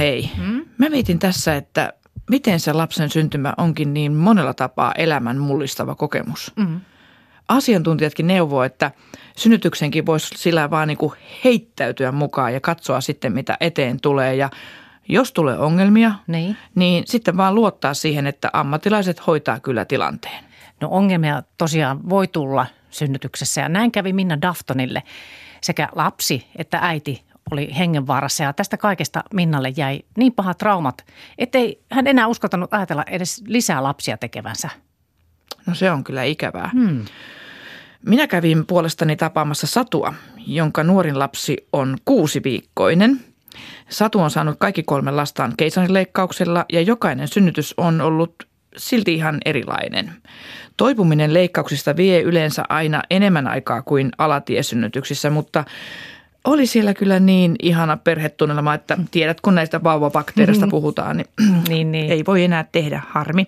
Hei. Hmm? Mä mietin tässä, että miten se lapsen syntymä onkin niin monella tapaa elämän mullistava kokemus. Hmm. Asiantuntijatkin neuvoo, että synnytyksenkin voisi sillä vaan niin kuin heittäytyä mukaan ja katsoa sitten, mitä eteen tulee. Ja jos tulee ongelmia, niin. niin sitten vaan luottaa siihen, että ammattilaiset hoitaa kyllä tilanteen. No ongelmia tosiaan voi tulla synnytyksessä ja näin kävi Minna Daftonille. Sekä lapsi että äiti oli hengenvaarassa ja tästä kaikesta Minnalle jäi niin pahat traumat, ettei hän enää uskaltanut ajatella edes lisää lapsia tekevänsä. No se on kyllä ikävää. Hmm. Minä kävin puolestani tapaamassa Satua, jonka nuorin lapsi on kuusi viikkoinen. Satu on saanut kaikki kolme lastaan keisarileikkauksella ja jokainen synnytys on ollut silti ihan erilainen. Toipuminen leikkauksista vie yleensä aina enemmän aikaa kuin alatiesynnytyksissä, mutta oli siellä kyllä niin ihana perhetunnelma, että tiedät kun näistä vauvabakteereista mm-hmm. puhutaan, niin, niin, niin ei voi enää tehdä harmi.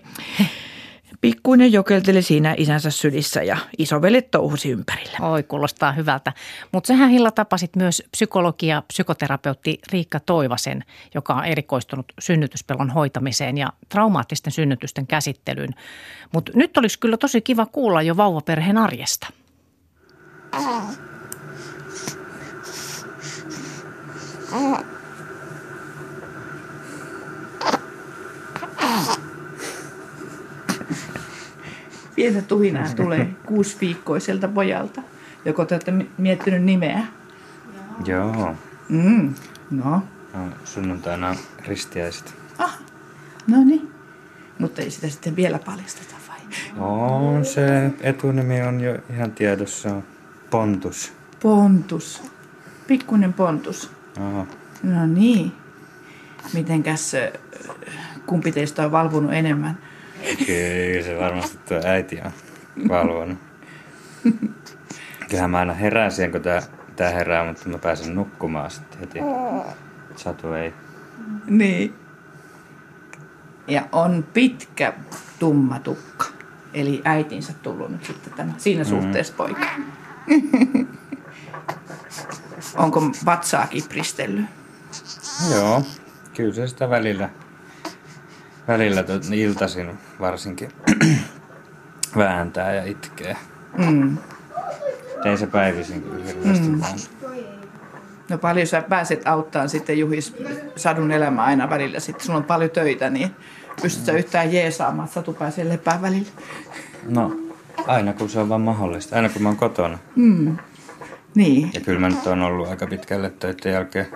Pikkuinen jokelteli siinä isänsä sylissä ja isovelet touhusi ympärillä. Oi, kuulostaa hyvältä. Mutta sähän Hilla tapasit myös psykologia psykoterapeutti Riikka Toivasen, joka on erikoistunut synnytyspelon hoitamiseen ja traumaattisten synnytysten käsittelyyn. Mutta nyt olisi kyllä tosi kiva kuulla jo vauvaperheen arjesta. Pientä tuhinaa tulee kuusiviikkoiselta pojalta. Joko te olette miettinyt nimeä? Joo. Mm, no. no sunnuntaina ristiäiset. Ah, no niin. Mutta ei sitä sitten vielä paljasteta vai? On se. Etunimi on jo ihan tiedossa. Pontus. Pontus. Pikkuinen Pontus. Aha. No niin. Mitenkäs, kumpi teistä on valvonut enemmän? Kyllä se varmasti tuo äiti on valvonut. Kyllähän mä aina herään siihen, kun tää, tää herää, mutta mä pääsen nukkumaan sitten heti. Satu ei. Niin. Ja on pitkä tumma tukka. Eli äitinsä tullut nyt sitten tämä, siinä mm. suhteessa poika. Onko vatsaa kipristellyt? Joo, kyllä se sitä välillä, välillä iltaisin varsinkin vääntää ja itkee. Mm. Ei se päivisin kyllä hirveästi mm. vaan. No paljon sä pääset auttaa sitten Juhis sadun elämä aina välillä. Sitten sulla on paljon töitä, niin pystytkö mm. yhtään jeesaamaan, että Satu pääsee lepää välillä? No, aina kun se on vaan mahdollista. Aina kun mä oon kotona. Mm. Niin. Ja kyllä mä nyt on ollut aika pitkälle töiden jälkeen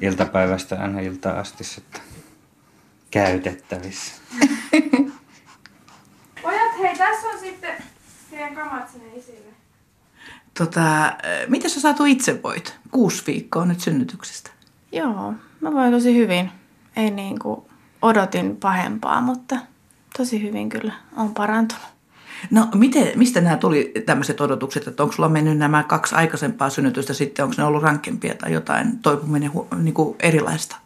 iltapäivästä aina iltaan asti sitten käytettävissä. Pojat, hei, tässä on sitten teidän kamat sinne isille. Tota, miten sä saatu itse voit? Kuusi viikkoa nyt synnytyksestä. Joo, mä voin tosi hyvin. Ei niin kuin odotin pahempaa, mutta tosi hyvin kyllä on parantunut. No miten, mistä nämä tuli tämmöiset odotukset, että onko sulla mennyt nämä kaksi aikaisempaa synnytystä sitten, onko ne ollut rankempia tai jotain toipuminen niin kuin erilaista?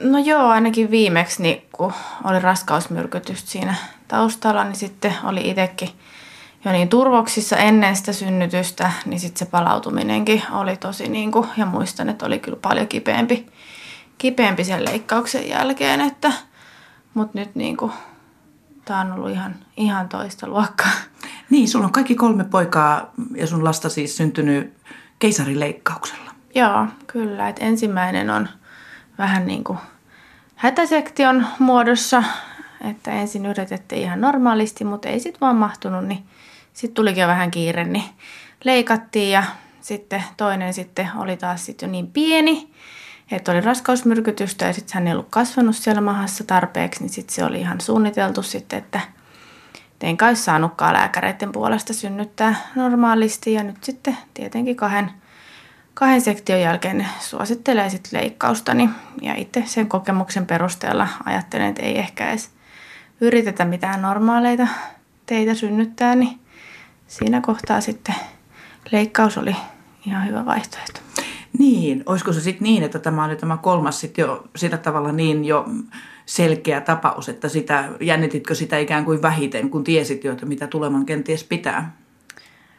No joo, ainakin viimeksi, niin kun oli raskausmyrkytys siinä taustalla, niin sitten oli itsekin jo niin turvoksissa ennen sitä synnytystä, niin sitten se palautuminenkin oli tosi niin kuin, ja muistan, että oli kyllä paljon kipeämpi, kipeämpi sen leikkauksen jälkeen, että, mutta nyt niin kuin, tämä on ollut ihan, ihan toista luokkaa. Niin, sulla on kaikki kolme poikaa ja sun lasta siis syntynyt keisarileikkauksella. Joo, kyllä. Et ensimmäinen on vähän niin kuin hätäsektion muodossa, että ensin yritettiin ihan normaalisti, mutta ei sitten vaan mahtunut, niin sitten tulikin jo vähän kiire, niin leikattiin ja sitten toinen sitten oli taas sitten jo niin pieni, että oli raskausmyrkytystä ja sitten hän ei ollut kasvanut siellä mahassa tarpeeksi, niin sitten se oli ihan suunniteltu sitten, että en kai saanutkaan lääkäreiden puolesta synnyttää normaalisti ja nyt sitten tietenkin kahden, kahden sektion jälkeen suosittelee sitten leikkaustani ja itse sen kokemuksen perusteella ajattelen, että ei ehkä edes yritetä mitään normaaleita teitä synnyttää, niin siinä kohtaa sitten leikkaus oli ihan hyvä vaihtoehto. Niin, olisiko se sitten niin, että tämä oli tämä kolmas sitten jo sillä tavalla niin jo selkeä tapaus, että sitä, jännititkö sitä ikään kuin vähiten, kun tiesit jo, että mitä tuleman kenties pitää?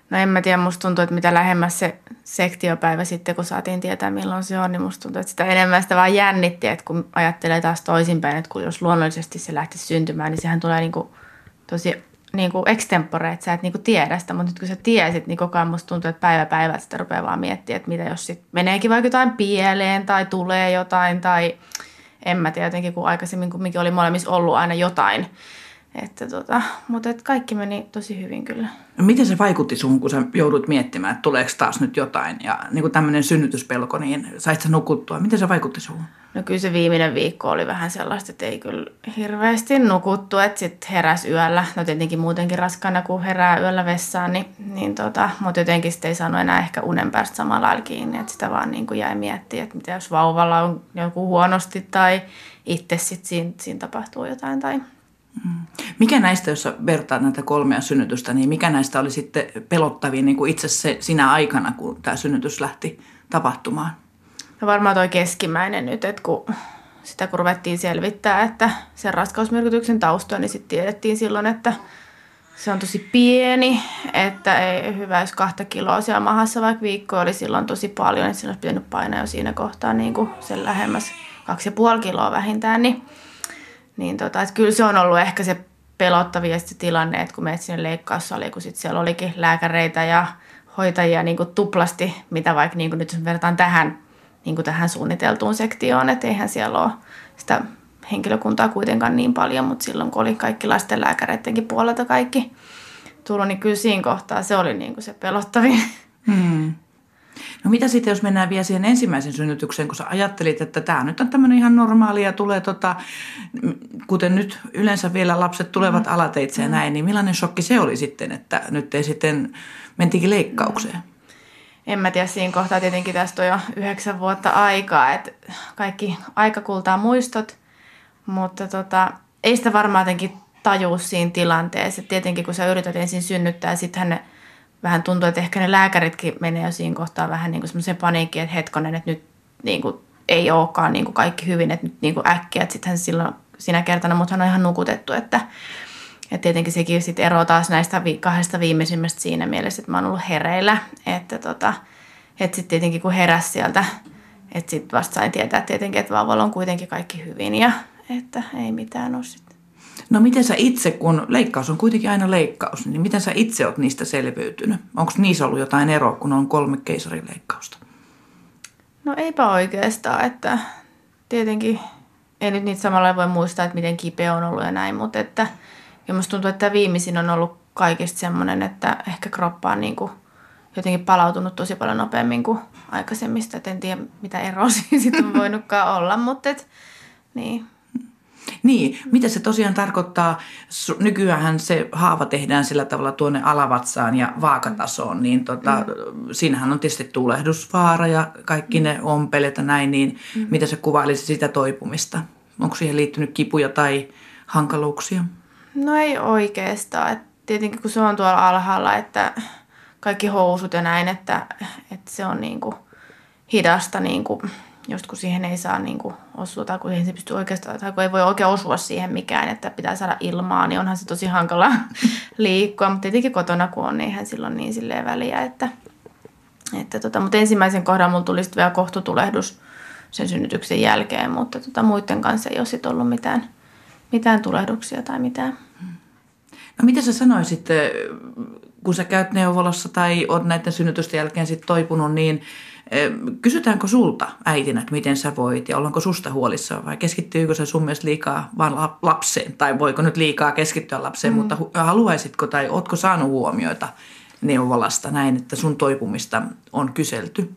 No en mä tiedä, musta tuntuu, että mitä lähemmäs se sektiopäivä sitten, kun saatiin tietää milloin se on, niin musta tuntuu, että sitä enemmän sitä vaan jännitti, että kun ajattelee taas toisinpäin, että kun jos luonnollisesti se lähtisi syntymään, niin sehän tulee niin kuin tosi niin kuin extempore, että sä et niin kuin tiedä sitä, mutta nyt kun sä tiesit, niin koko ajan musta tuntuu, että päivä päivältä sitä rupeaa vaan miettimään, että mitä jos sitten meneekin vaikka jotain pieleen tai tulee jotain tai en mä tiedä jotenkin, kun aikaisemmin kumminkin oli molemmissa ollut aina jotain, että tota, mutta et kaikki meni tosi hyvin kyllä. No miten se vaikutti suhun, kun sä joudut miettimään, että tuleeko taas nyt jotain ja niin kuin tämmöinen synnytyspelko, niin sait sä nukuttua? Miten se vaikutti suhun? No kyllä se viimeinen viikko oli vähän sellaista, että ei kyllä hirveästi nukuttu, että sitten heräs yöllä. No tietenkin muutenkin raskaana, kun herää yöllä vessaan, niin, niin tota, mutta jotenkin sitten ei saanut enää ehkä unen päästä samalla lailla kiinni, että sitä vaan niin kuin jäi miettiä, että mitä jos vauvalla on joku huonosti tai itse sitten siinä, siinä tapahtuu jotain tai mikä näistä, jos vertaat näitä kolmea synnytystä, niin mikä näistä oli sitten pelottavin niin kuin itse se, sinä aikana, kun tämä synnytys lähti tapahtumaan? No varmaan toi keskimmäinen nyt, että kun sitä kun ruvettiin selvittää, että sen raskausmyrkytyksen taustoa, niin sitten tiedettiin silloin, että se on tosi pieni, että ei hyvä, jos kahta kiloa siellä mahassa, vaikka viikko oli silloin tosi paljon, että siinä olisi pitänyt painaa jo siinä kohtaa niin kuin sen lähemmäs kaksi ja puoli kiloa vähintään, niin niin tota, että kyllä se on ollut ehkä se pelottavia se tilanne, että kun menet sinne leikkaussaliin, kun sit siellä olikin lääkäreitä ja hoitajia niin kuin tuplasti, mitä vaikka niin kuin nyt jos vertaan tähän, niin kuin tähän suunniteltuun sektioon, että eihän siellä ole sitä henkilökuntaa kuitenkaan niin paljon, mutta silloin kun oli kaikki lasten lääkäreidenkin puolelta kaikki tullut, niin kyllä siinä kohtaa se oli niin kuin se pelottavin. Hmm. No mitä sitten, jos mennään vielä siihen ensimmäisen synnytykseen, kun sä ajattelit, että tämä nyt on tämmöinen ihan normaali ja tulee tota, kuten nyt yleensä vielä lapset tulevat mm. alateitse ja mm. näin, niin millainen shokki se oli sitten, että nyt ei sitten mentiinkin leikkaukseen? En mä tiedä, siinä kohtaa tietenkin tästä on jo yhdeksän vuotta aikaa, että kaikki aika kultaa muistot, mutta tota, ei sitä varmaan jotenkin tajuu siinä tilanteessa. Et tietenkin kun sä yrität ensin synnyttää, sitten ne vähän tuntuu, että ehkä ne lääkäritkin menee jo siinä kohtaa vähän niin semmoiseen paniikkiin, että hetkonen, että nyt niin kuin ei olekaan niin kuin kaikki hyvin, että nyt niin kuin äkkiä, että sittenhän silloin sinä kertana mutta on ihan nukutettu, että, että tietenkin sekin sitten eroaa taas näistä vi- kahdesta viimeisimmästä siinä mielessä, että mä oon ollut hereillä, että tota, että sitten tietenkin kun heräs sieltä, että sitten vasta sain tietää tietenkin, että vauvalla on kuitenkin kaikki hyvin ja että ei mitään ole No miten sä itse, kun leikkaus on kuitenkin aina leikkaus, niin miten sä itse oot niistä selviytynyt? Onko niissä ollut jotain eroa, kun on kolme keisarileikkausta? No eipä oikeastaan, että tietenkin ei nyt niitä samalla voi muistaa, että miten kipeä on ollut ja näin, mutta että ja musta tuntuu, että viimeisin on ollut kaikista semmoinen, että ehkä kroppa on niin kuin jotenkin palautunut tosi paljon nopeammin kuin aikaisemmista. Et en tiedä, mitä eroa siinä sitten on voinutkaan olla, mutta et, niin, niin, mitä se tosiaan tarkoittaa? Nykyään se haava tehdään sillä tavalla tuonne alavatsaan ja vaakatasoon, niin tota, mm. siinähän on tietysti tulehdusvaara ja kaikki ne ompelet ja näin, niin mm. mitä se kuvailisi sitä toipumista? Onko siihen liittynyt kipuja tai hankaluuksia? No ei oikeastaan. Et tietenkin kun se on tuolla alhaalla, että kaikki housut ja näin, että, että se on niin kuin hidasta niin kun siihen ei saa niin kuin osua tai kun siihen se pystyy oikeastaan, tai kun ei voi oikein osua siihen mikään, että pitää saada ilmaa, niin onhan se tosi hankala liikkua. Mutta tietenkin kotona kun on, niin eihän silloin niin silleen väliä. Että, että tota, mutta ensimmäisen kohdan mulla tuli vielä kohtutulehdus sen synnytyksen jälkeen, mutta tota, muiden kanssa ei ole sit ollut mitään, mitään tulehduksia tai mitään. No mitä sä sanoisit, kun sä käyt neuvolassa tai oot näiden synnytysten jälkeen sitten toipunut, niin – Kysytäänkö sulta äitinä, että miten sä voit ja ollaanko susta huolissa vai keskittyykö se sun mielestä liikaa vaan lapseen tai voiko nyt liikaa keskittyä lapseen, mm. mutta haluaisitko tai ootko saanut huomioita neuvolasta näin, että sun toipumista on kyselty?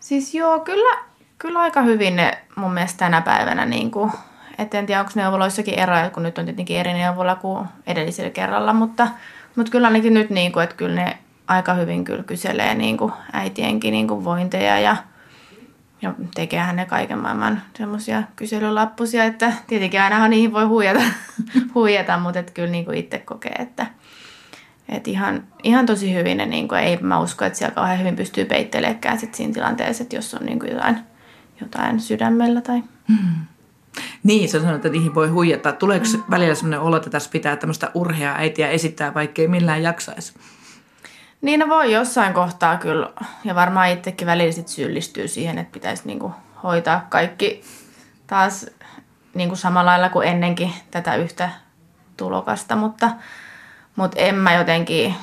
Siis joo, kyllä, kyllä aika hyvin ne mun mielestä tänä päivänä, niin kuin, et en tiedä onko neuvoloissakin eroja, kun nyt on tietenkin eri neuvola kuin edellisellä kerralla, mutta, mutta kyllä ainakin nyt, niin kuin, että kyllä ne aika hyvin kyllä kyselee niin kuin äitienkin niin kuin vointeja ja, ja tekeehän ne kaiken maailman semmoisia kyselylappusia, että tietenkin ainahan niihin voi huijata, huijata mutta että kyllä niin kuin itse kokee, että, että ihan, ihan tosi hyvin ne, niin kuin, ei mä usko, että siellä kauhean hyvin pystyy peittelemään sit siinä tilanteessa, että jos on niin kuin jotain, jotain sydämellä tai... Hmm. Niin, sä sanoit, että niihin voi huijata. Tuleeko välillä sellainen olo, että tässä pitää tämmöistä urheaa äitiä esittää, vaikkei millään jaksaisi? Niin no voi jossain kohtaa kyllä, ja varmaan itsekin välillä sit syyllistyy siihen, että pitäisi niinku hoitaa kaikki taas niinku samalla lailla kuin ennenkin tätä yhtä tulokasta, mutta, mutta en mä jotenkin,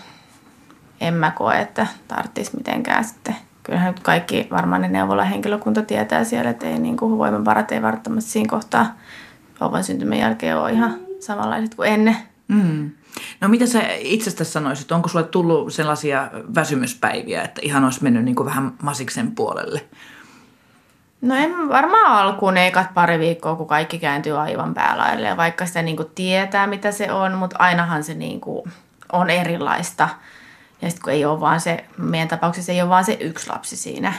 en mä koe, että tarvitsisi mitenkään sitten. Kyllähän nyt kaikki varmaan ne neuvolahenkilökunta tietää siellä, että ei niinku voimavarat ei välttämättä siinä kohtaa vauvan syntymän jälkeen ole ihan samanlaiset kuin ennen. Mm. No mitä sä itsestä sanoisit? Onko sulle tullut sellaisia väsymyspäiviä, että ihan olisi mennyt niin kuin vähän masiksen puolelle? No en varmaan alkuun ekat pari viikkoa, kun kaikki kääntyy aivan päälaille. Vaikka sitä niin kuin tietää, mitä se on, mutta ainahan se niin kuin on erilaista. Ja sitten kun ei ole vaan se, meidän tapauksessa ei ole vaan se yksi lapsi siinä.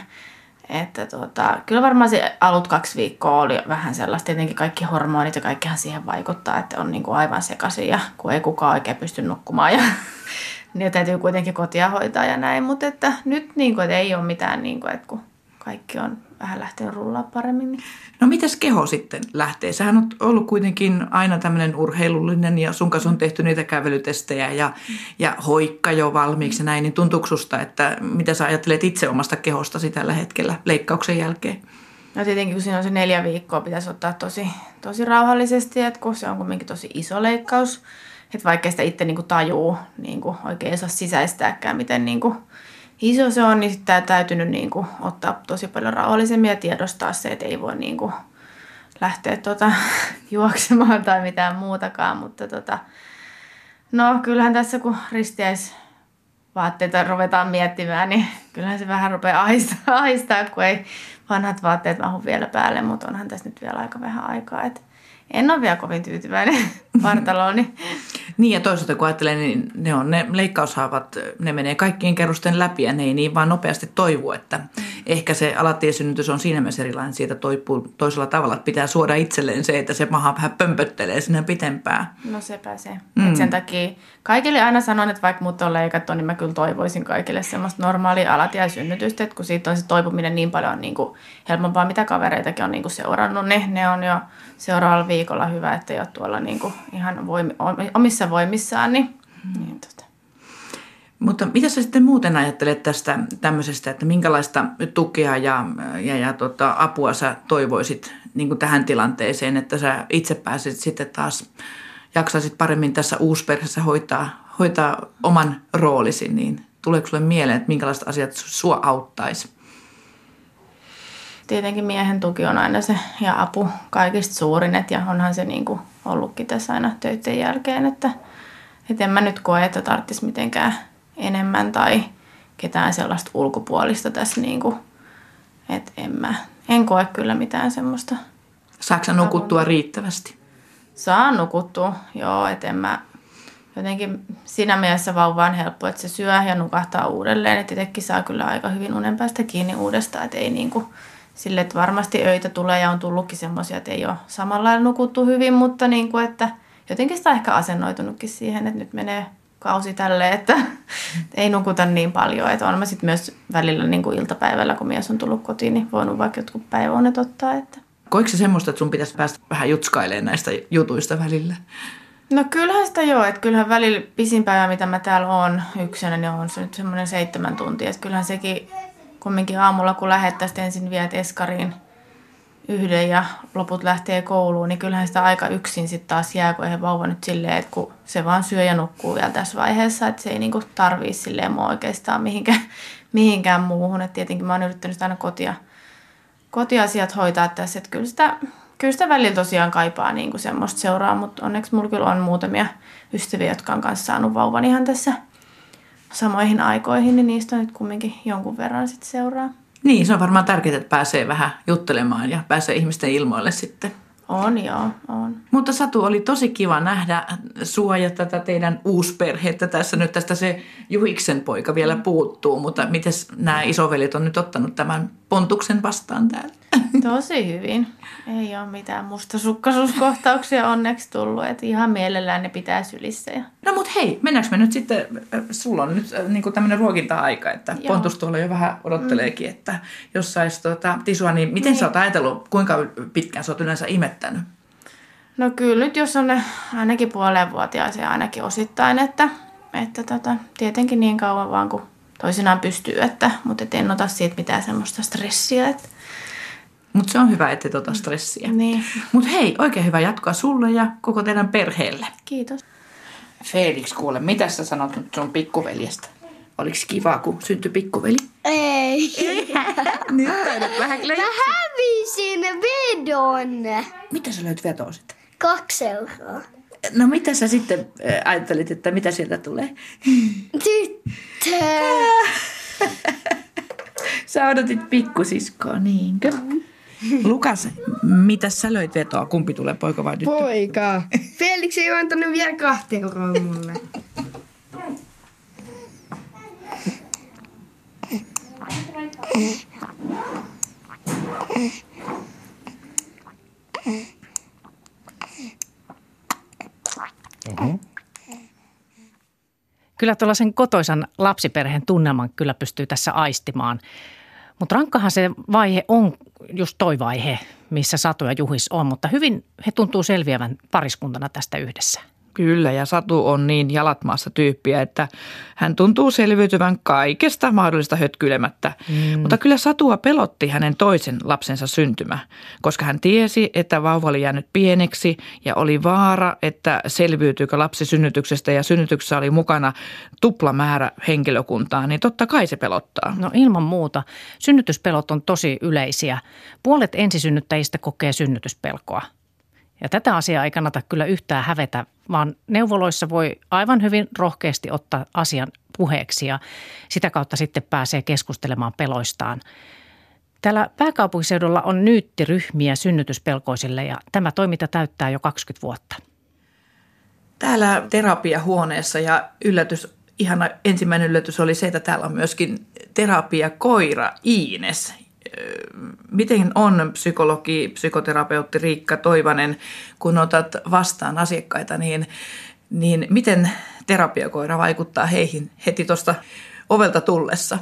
Että tota, kyllä varmaan se alut kaksi viikkoa oli vähän sellaista, tietenkin kaikki hormonit ja kaikkihan siihen vaikuttaa, että on niin kuin aivan sekaisin ja kun ei kukaan oikein pysty nukkumaan ja niin täytyy kuitenkin kotia hoitaa ja näin, mutta että nyt niin kuin, että ei ole mitään, niin kuin, että kun kaikki on vähän lähtenyt rullaa paremmin. Niin. No mitäs keho sitten lähtee? Sähän on ollut kuitenkin aina tämmöinen urheilullinen ja sun kanssa on tehty niitä kävelytestejä ja, ja hoikka jo valmiiksi ja näin. Niin tuntuuko susta, että mitä sä ajattelet itse omasta kehostasi tällä hetkellä leikkauksen jälkeen? No tietenkin kun siinä on se neljä viikkoa, pitäisi ottaa tosi, tosi rauhallisesti, että kun se on kuitenkin tosi iso leikkaus. Että vaikka sitä itse niin kuin tajuu, niin kuin oikein ei saa sisäistääkään, miten niin kuin iso se on, niin sitten täytynyt niin kuin ottaa tosi paljon rauhallisemmin ja tiedostaa se, että ei voi niin kuin lähteä tota, juoksemaan tai mitään muutakaan. Mutta tota, no kyllähän tässä kun ristiäis vaatteita ruvetaan miettimään, niin kyllähän se vähän rupeaa ahistaa, ahistaa kun ei vanhat vaatteet mahu vielä päälle, mutta onhan tässä nyt vielä aika vähän aikaa. Että en ole vielä kovin tyytyväinen vartalooni. niin ja toisaalta kun ajattelee, niin ne on ne leikkaushaavat, ne menee kaikkien kerrosten läpi ja ne ei niin vaan nopeasti toivu, että mm. Ehkä se alatiesynnytys on siinä mielessä erilainen siitä toipuu toisella tavalla, että pitää suoda itselleen se, että se maha vähän pömpöttelee sinne pitempään. No sepä se. Mm. Et sen takia kaikille aina sanon, että vaikka mut on leikattu, niin mä kyllä toivoisin kaikille semmoista normaalia alatiesynnytystä, että kun siitä on se toipuminen niin paljon niin kuin helpompaa, mitä kavereitakin on niin kuin seurannut, niin ne on jo seuraavalla viikolla hyvä, että ei ole tuolla niin kuin ihan voimi, omissa voimissaan. Niin, niin tota. Mutta mitä sä sitten muuten ajattelet tästä tämmöisestä, että minkälaista tukea ja, ja, ja tota, apua sä toivoisit niin kuin tähän tilanteeseen, että sä itse pääsit sitten taas, jaksaisit paremmin tässä uusperheessä hoitaa, hoitaa oman roolisi, niin tuleeko sulle mieleen, että minkälaiset asiat sua auttaisi? tietenkin miehen tuki on aina se ja apu kaikista suurin, et ja onhan se niin kuin ollutkin tässä aina töiden jälkeen, että, että en mä nyt koe, että tarvitsisi mitenkään enemmän tai ketään sellaista ulkopuolista tässä niin kuin, että en mä, en koe kyllä mitään semmoista. Saatko nukuttua riittävästi? Saan nukuttua, joo, että en mä, jotenkin siinä mielessä vauva on helppo, että se syö ja nukahtaa uudelleen, että itsekin saa kyllä aika hyvin unen päästä kiinni uudestaan, että ei niin kuin, sille, että varmasti öitä tulee ja on tullutkin semmoisia, että ei ole samalla lailla nukuttu hyvin, mutta niin kuin, että jotenkin sitä on ehkä asennoitunutkin siihen, että nyt menee kausi tälle, että ei nukuta niin paljon. Että on mä sitten myös välillä niin kuin iltapäivällä, kun mies on tullut kotiin, niin voinut vaikka jotkut päiväunet ottaa. Että. Koiko se semmoista, että sun pitäisi päästä vähän jutskailemaan näistä jutuista välillä? No kyllähän sitä joo, että kyllähän välillä pisin päivä, mitä mä täällä on yksinä, niin on se nyt semmoinen seitsemän tuntia. Että kyllähän sekin kumminkin aamulla, kun lähettäisiin ensin viet eskariin yhden ja loput lähtee kouluun, niin kyllähän sitä aika yksin sitten taas jää, kun eihän vauva nyt silleen, että kun se vaan syö ja nukkuu vielä tässä vaiheessa, että se ei niinku tarvii silleen mua oikeastaan mihinkään, mihinkään muuhun. että tietenkin mä oon yrittänyt aina kotia, kotiasiat hoitaa tässä, että kyllä sitä, kyllä sitä välillä tosiaan kaipaa niinku semmoista seuraa, mutta onneksi mulla kyllä on muutamia ystäviä, jotka on kanssa saanut vauvan ihan tässä – samoihin aikoihin, niin niistä nyt kumminkin jonkun verran sitten seuraa. Niin, se on varmaan tärkeää, että pääsee vähän juttelemaan ja pääsee ihmisten ilmoille sitten. On joo, on. Mutta Satu, oli tosi kiva nähdä sua ja tätä teidän uusperhettä. Tässä nyt tästä se Juhiksen poika vielä puuttuu, mutta miten nämä isovelit on nyt ottanut tämän pontuksen vastaan täällä? Tosi hyvin. Ei ole mitään mustasukkaisuuskohtauksia onneksi tullut. Että ihan mielellään ne pitää sylissä. Ja... No mut hei, mennäänkö me nyt sitten, sulla on nyt äh, niinku tämmöinen ruokinta-aika, että Joo. Pontus tuolla jo vähän odotteleekin, mm. että jos saisi tuota, tisua, niin miten niin. sä oot ajatellut, kuinka pitkään sä oot yleensä imettänyt? No kyllä nyt jos on ne ainakin puolen vuotiaaseen ainakin osittain, että, että tota, tietenkin niin kauan vaan kuin toisinaan pystyy, että, mutta et en ota siitä mitään semmoista stressiä. Että. Mutta se on hyvä, ettei tota stressiä. Niin. Mutta hei, oikein hyvä jatkoa sulle ja koko teidän perheelle. Kiitos. Felix, kuule, mitä sä sanot nyt sun pikkuveljestä? Oliko kiva, kun syntyi pikkuveli? Ei. Nyt taidat vähän Mä hävisin vedon. Mitä sä löyt vetoa sitten? Kaksi euroa. No mitä sä sitten äh, ajattelit, että mitä sieltä tulee? Tyttö. Sä odotit pikkusiskoa, niinkö? Lukas, mitä sä löit vetoa? Kumpi tulee, poika vai tyttö? Poika. Felix ei antanut vielä kahta euroa mulle. Kyllä tuollaisen kotoisan lapsiperheen tunnelman kyllä pystyy tässä aistimaan. Mutta rankkahan se vaihe on just toi vaihe, missä Satu ja Juhis on, mutta hyvin he tuntuu selviävän pariskuntana tästä yhdessä. Kyllä, ja Satu on niin jalat maassa tyyppiä, että hän tuntuu selviytyvän kaikesta mahdollista hötkyilemättä. Mm. Mutta kyllä Satua pelotti hänen toisen lapsensa syntymä, koska hän tiesi, että vauva oli jäänyt pieneksi ja oli vaara, että selviytyykö lapsi synnytyksestä ja synnytyksessä oli mukana tupla määrä henkilökuntaa, niin totta kai se pelottaa. No ilman muuta. Synnytyspelot on tosi yleisiä. Puolet ensisynnyttäjistä kokee synnytyspelkoa. Ja tätä asiaa ei kannata kyllä yhtään hävetä, vaan neuvoloissa voi aivan hyvin rohkeasti ottaa asian puheeksi ja sitä kautta sitten pääsee keskustelemaan peloistaan. Täällä pääkaupunkiseudulla on nyyttiryhmiä synnytyspelkoisille ja tämä toiminta täyttää jo 20 vuotta. Täällä terapiahuoneessa ja yllätys, ihana ensimmäinen yllätys oli se, että täällä on myöskin terapiakoira Iines, miten on psykologi, psykoterapeutti Riikka Toivanen, kun otat vastaan asiakkaita, niin, niin miten terapiakoira vaikuttaa heihin heti tuosta ovelta tullessa?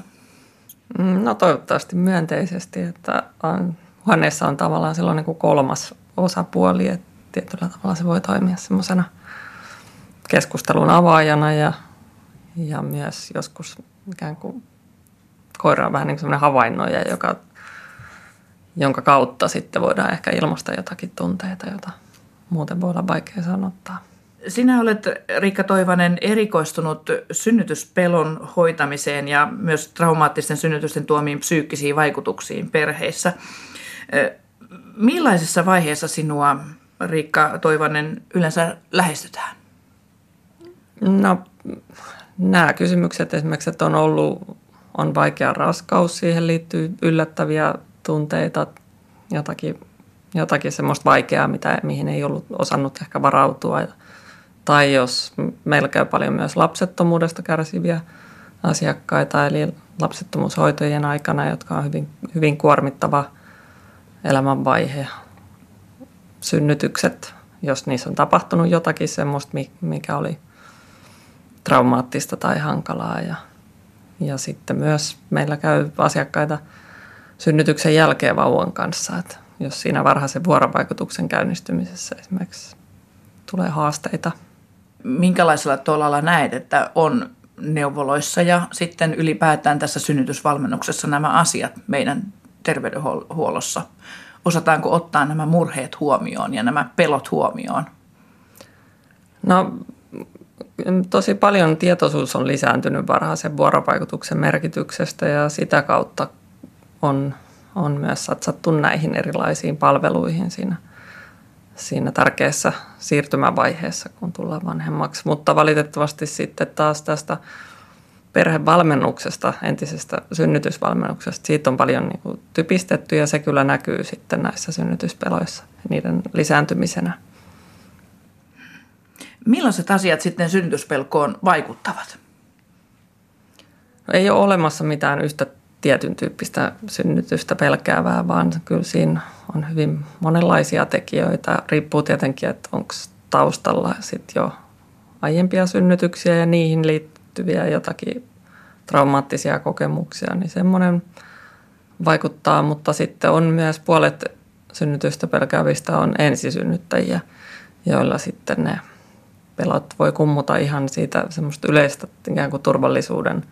No toivottavasti myönteisesti, että on, huoneessa on tavallaan sellainen kuin kolmas osapuoli, että tietyllä tavalla se voi toimia semmoisena keskustelun avaajana ja, ja myös joskus ikään kuin koira on vähän niin kuin semmoinen havainnoija, joka jonka kautta sitten voidaan ehkä ilmaista jotakin tunteita, joita muuten voi olla vaikea sanottaa. Sinä olet, Riikka Toivanen, erikoistunut synnytyspelon hoitamiseen ja myös traumaattisten synnytysten tuomiin psyykkisiin vaikutuksiin perheissä. Millaisessa vaiheessa sinua, Riikka Toivanen, yleensä lähestytään? No, nämä kysymykset esimerkiksi, että on ollut on vaikea raskaus, siihen liittyy yllättäviä tunteita, jotakin, jotakin semmoista vaikeaa, mitä, mihin ei ollut osannut ehkä varautua. Tai jos meillä käy paljon myös lapsettomuudesta kärsiviä asiakkaita, eli lapsettomuushoitojen aikana, jotka on hyvin, hyvin kuormittava elämänvaihe. Synnytykset, jos niissä on tapahtunut jotakin semmoista, mikä oli traumaattista tai hankalaa. Ja, ja sitten myös meillä käy asiakkaita – synnytyksen jälkeen vauvan kanssa. Että jos siinä varhaisen vuorovaikutuksen käynnistymisessä esimerkiksi tulee haasteita. Minkälaisella tolalla näet, että on neuvoloissa ja sitten ylipäätään tässä synnytysvalmennuksessa nämä asiat meidän terveydenhuollossa? Osataanko ottaa nämä murheet huomioon ja nämä pelot huomioon? No tosi paljon tietoisuus on lisääntynyt varhaisen vuorovaikutuksen merkityksestä ja sitä kautta on, on myös satsattu näihin erilaisiin palveluihin siinä, siinä tärkeässä siirtymävaiheessa, kun tullaan vanhemmaksi. Mutta valitettavasti sitten taas tästä perhevalmennuksesta, entisestä synnytysvalmennuksesta, siitä on paljon niin kuin typistetty ja se kyllä näkyy sitten näissä synnytyspeloissa niiden lisääntymisenä. Millaiset asiat sitten synnytyspelkoon vaikuttavat? No ei ole olemassa mitään yhtä tietyn tyyppistä synnytystä pelkäävää, vaan kyllä siinä on hyvin monenlaisia tekijöitä. Riippuu tietenkin, että onko taustalla sitten jo aiempia synnytyksiä ja niihin liittyviä jotakin traumaattisia kokemuksia, niin semmoinen vaikuttaa, mutta sitten on myös puolet synnytystä pelkäävistä on ensisynnyttäjiä, joilla sitten ne pelot voi kummuta ihan siitä semmoista yleistä ikään kuin turvallisuuden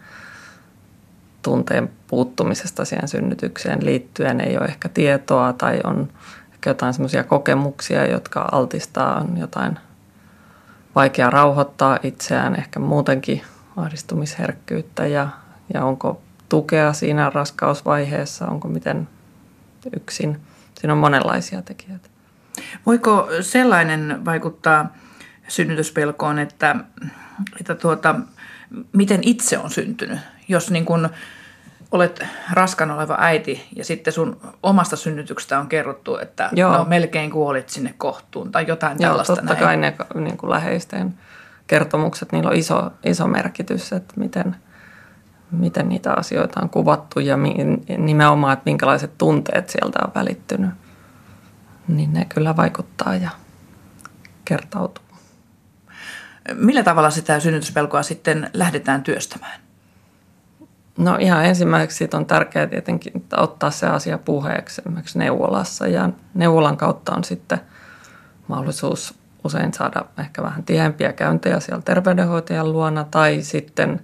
tunteen puuttumisesta siihen synnytykseen liittyen. Ei ole ehkä tietoa tai on ehkä jotain semmoisia kokemuksia, jotka altistaa on jotain vaikea rauhoittaa itseään, ehkä muutenkin ahdistumisherkkyyttä ja, ja onko tukea siinä raskausvaiheessa, onko miten yksin. Siinä on monenlaisia tekijöitä. Voiko sellainen vaikuttaa synnytyspelkoon, että, että tuota, miten itse on syntynyt? Jos niin kun olet raskan oleva äiti ja sitten sun omasta synnytyksestä on kerrottu, että Joo. no, melkein kuolit sinne kohtuun tai jotain Joo, tällaista. totta näin. kai ne niin kuin läheisten kertomukset, niillä on iso, iso merkitys, että miten, miten niitä asioita on kuvattu ja nimenomaan, että minkälaiset tunteet sieltä on välittynyt. Niin ne kyllä vaikuttaa ja kertautuu. Millä tavalla sitä synnytyspelkoa sitten lähdetään työstämään? No ihan ensimmäiseksi on tärkeää tietenkin ottaa se asia puheeksi esimerkiksi neuvolassa. Ja neuvolan kautta on sitten mahdollisuus usein saada ehkä vähän tiheämpiä käyntejä siellä terveydenhoitajan luona tai sitten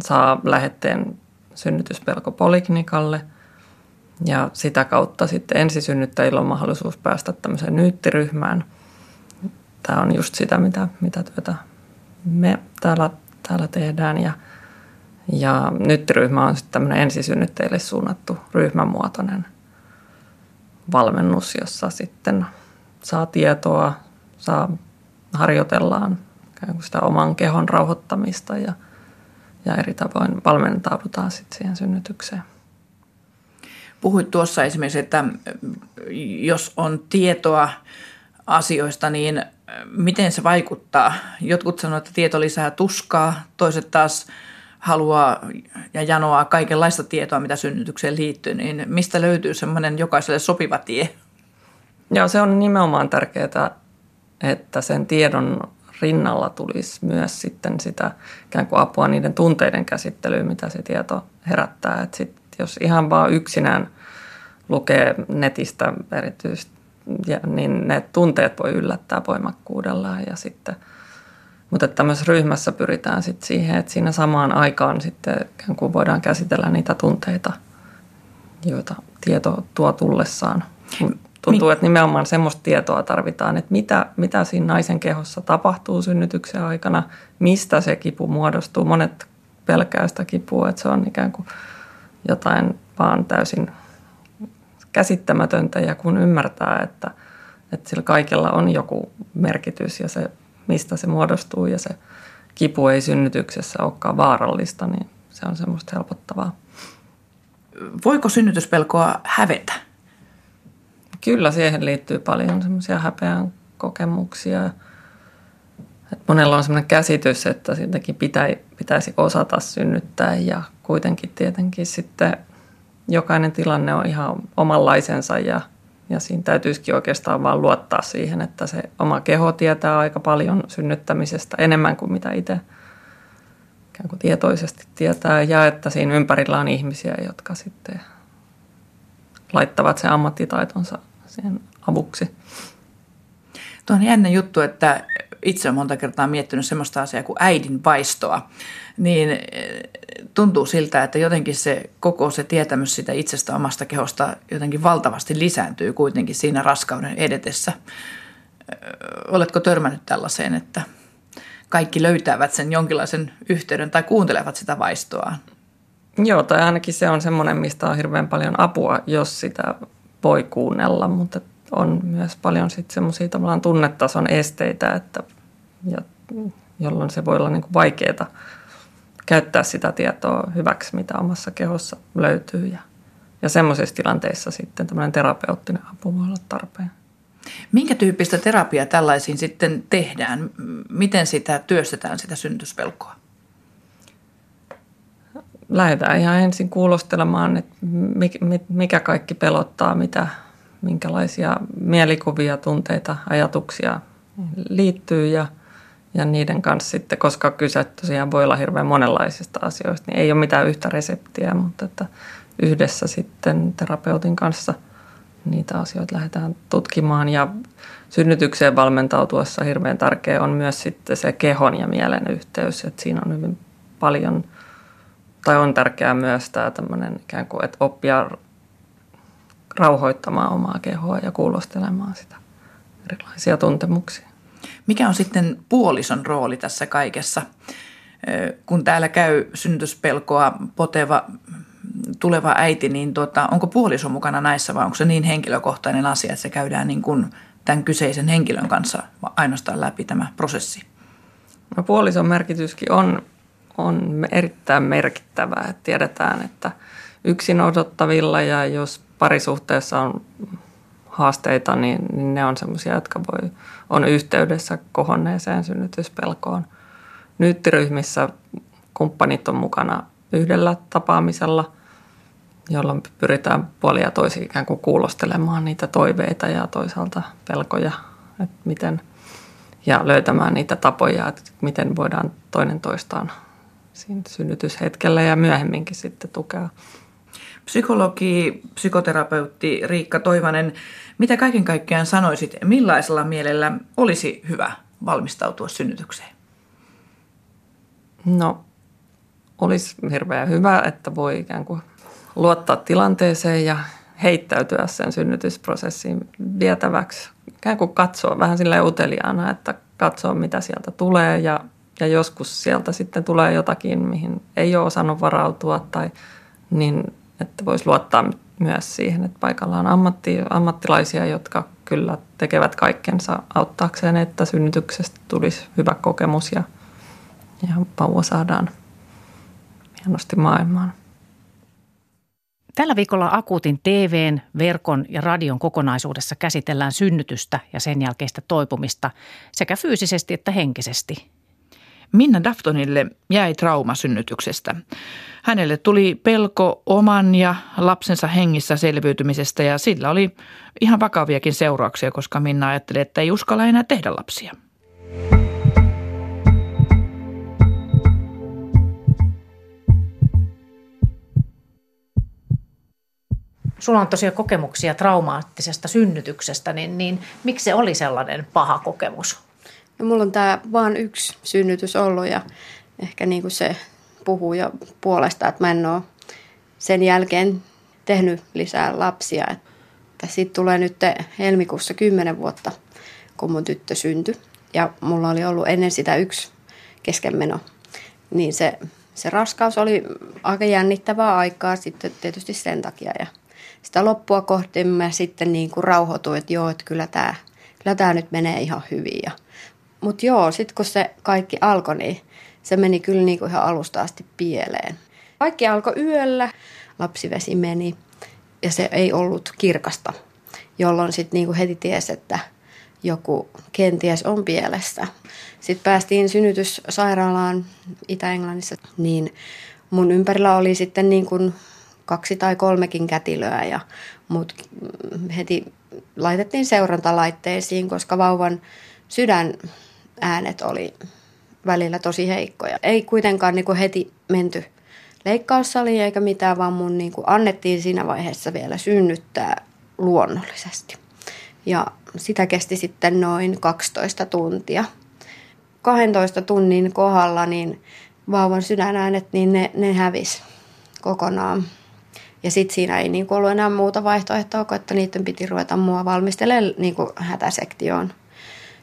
saa lähetteen synnytyspelkopoliklinikalle ja sitä kautta sitten ensisynnyttäjillä on mahdollisuus päästä tämmöiseen nyyttiryhmään. Tämä on just sitä, mitä, mitä työtä me täällä, täällä tehdään. Ja – ja nyt ryhmä on sitten tämmöinen ensisynnyttäjille suunnattu ryhmämuotoinen valmennus, jossa sitten saa tietoa, saa harjoitellaan sitä oman kehon rauhoittamista ja, ja eri tavoin valmentaudutaan sitten siihen synnytykseen. Puhuit tuossa esimerkiksi, että jos on tietoa asioista, niin miten se vaikuttaa? Jotkut sanovat, että tieto lisää tuskaa, toiset taas – haluaa ja janoaa kaikenlaista tietoa, mitä synnytykseen liittyy, niin mistä löytyy semmoinen jokaiselle sopiva tie? Joo, se on nimenomaan tärkeää, että sen tiedon rinnalla tulisi myös sitten sitä ikään kuin apua niiden tunteiden käsittelyyn, mitä se tieto herättää. Et sit, jos ihan vaan yksinään lukee netistä erityisesti, niin ne tunteet voi yllättää voimakkuudellaan ja sitten – mutta tämmöisessä ryhmässä pyritään sitten siihen, että siinä samaan aikaan sitten kun voidaan käsitellä niitä tunteita, joita tieto tuo tullessaan. Tuntuu, että nimenomaan semmoista tietoa tarvitaan, että mitä, mitä siinä naisen kehossa tapahtuu synnytyksen aikana, mistä se kipu muodostuu. Monet pelkää sitä kipua, että se on ikään kuin jotain vaan täysin käsittämätöntä ja kun ymmärtää, että, että sillä kaikella on joku merkitys ja se mistä se muodostuu ja se kipu ei synnytyksessä olekaan vaarallista, niin se on semmoista helpottavaa. Voiko synnytyspelkoa hävetä? Kyllä siihen liittyy paljon semmoisia häpeän kokemuksia. Et monella on semmoinen käsitys, että siitäkin pitäisi osata synnyttää ja kuitenkin tietenkin sitten jokainen tilanne on ihan omanlaisensa ja – ja siinä täytyisikin oikeastaan vaan luottaa siihen, että se oma keho tietää aika paljon synnyttämisestä enemmän kuin mitä itse ikään kuin tietoisesti tietää. Ja että siinä ympärillä on ihmisiä, jotka sitten laittavat sen ammattitaitonsa siihen avuksi. Tuo on jännä juttu, että itse olen monta kertaa miettinyt sellaista asiaa kuin äidin vaistoa. Niin tuntuu siltä, että jotenkin se koko se tietämys sitä itsestä omasta kehosta jotenkin valtavasti lisääntyy kuitenkin siinä raskauden edetessä. Oletko törmännyt tällaiseen, että kaikki löytävät sen jonkinlaisen yhteyden tai kuuntelevat sitä vaistoaan? Joo, tai ainakin se on semmoinen, mistä on hirveän paljon apua, jos sitä voi kuunnella, mutta on myös paljon sitten semmoisia tavallaan tunnetason esteitä, että, ja, jolloin se voi olla niin vaikeaa käyttää sitä tietoa hyväksi, mitä omassa kehossa löytyy. Ja, ja semmoisissa tilanteissa sitten tämmöinen terapeuttinen apu voi olla tarpeen. Minkä tyyppistä terapiaa tällaisiin sitten tehdään? Miten sitä työstetään, sitä synnytyspelkoa? Lähdetään ihan ensin kuulostelemaan, että mikä kaikki pelottaa, mitä, minkälaisia mielikuvia, tunteita, ajatuksia liittyy ja – ja niiden kanssa sitten, koska kyse tosiaan voi olla hirveän monenlaisista asioista, niin ei ole mitään yhtä reseptiä, mutta että yhdessä sitten terapeutin kanssa niitä asioita lähdetään tutkimaan ja synnytykseen valmentautuessa hirveän tärkeä on myös sitten se kehon ja mielen yhteys, että siinä on hyvin paljon, tai on tärkeää myös tämä tämmöinen ikään kuin, että oppia rauhoittamaan omaa kehoa ja kuulostelemaan sitä erilaisia tuntemuksia. Mikä on sitten puolison rooli tässä kaikessa? Kun täällä käy synnytyspelkoa poteva tuleva äiti, niin tuota, onko puoliso mukana näissä vai onko se niin henkilökohtainen asia, että se käydään niin kuin tämän kyseisen henkilön kanssa ainoastaan läpi tämä prosessi? No puolison merkityskin on, on erittäin merkittävää. Että tiedetään, että yksin odottavilla ja jos parisuhteessa on haasteita, niin, niin ne on sellaisia, jotka voi, on yhteydessä kohonneeseen synnytyspelkoon. Nyyttiryhmissä kumppanit on mukana yhdellä tapaamisella, jolloin pyritään puolia toisi ikään kuin kuulostelemaan niitä toiveita ja toisaalta pelkoja, että miten, ja löytämään niitä tapoja, että miten voidaan toinen toistaan siinä synnytyshetkellä ja myöhemminkin sitten tukea. Psykologi, psykoterapeutti Riikka Toivanen, mitä kaiken kaikkiaan sanoisit, millaisella mielellä olisi hyvä valmistautua synnytykseen? No, olisi hirveän hyvä, että voi ikään kuin luottaa tilanteeseen ja heittäytyä sen synnytysprosessiin vietäväksi. Ikään kuin katsoa vähän sillä uteliaana, että katsoo mitä sieltä tulee ja, ja joskus sieltä sitten tulee jotakin, mihin ei ole osannut varautua tai niin, että voisi luottaa myös siihen, että paikalla on ammatti, ammattilaisia, jotka kyllä tekevät kaikkensa auttaakseen, että synnytyksestä tulisi hyvä kokemus ja, ja vauva saadaan hienosti maailmaan. Tällä viikolla akuutin TVn, verkon ja radion kokonaisuudessa käsitellään synnytystä ja sen jälkeistä toipumista sekä fyysisesti että henkisesti. Minna Daftonille jäi trauma synnytyksestä. Hänelle tuli pelko oman ja lapsensa hengissä selviytymisestä ja sillä oli ihan vakaviakin seurauksia, koska Minna ajatteli, että ei uskalla enää tehdä lapsia. Sulla on tosiaan kokemuksia traumaattisesta synnytyksestä, niin, niin miksi se oli sellainen paha kokemus? No, mulla on tämä vain yksi synnytys ollut ja ehkä niin kuin se puhuu jo puolesta, että mä en ole sen jälkeen tehnyt lisää lapsia. Että siitä tulee nyt helmikuussa kymmenen vuotta, kun mun tyttö syntyi. Ja mulla oli ollut ennen sitä yksi keskenmeno. Niin se, se raskaus oli aika jännittävää aikaa sitten tietysti sen takia. Ja sitä loppua kohti mä sitten niin kuin rauhoituin, että joo, että kyllä tämä, kyllä tämä nyt menee ihan hyvin. Ja, mutta joo, sitten kun se kaikki alkoi, niin se meni kyllä niin kuin ihan alusta asti pieleen. Kaikki alkoi yöllä, lapsivesi meni ja se ei ollut kirkasta, jolloin sitten niin kuin heti tiesi, että joku kenties on pielessä. Sitten päästiin synnytyssairaalaan Itä-Englannissa, niin mun ympärillä oli sitten niin kuin kaksi tai kolmekin kätilöä ja mut heti laitettiin seurantalaitteisiin, koska vauvan sydän äänet oli välillä tosi heikkoja. Ei kuitenkaan niin kuin heti menty leikkaussaliin eikä mitään, vaan mun niin kuin annettiin siinä vaiheessa vielä synnyttää luonnollisesti. Ja sitä kesti sitten noin 12 tuntia. 12 tunnin kohdalla niin vauvan sydänäänet, niin ne, ne hävis kokonaan. Ja sitten siinä ei niin ollut enää muuta vaihtoehtoa, kuin että niiden piti ruveta mua valmistelemaan niin hätäsektioon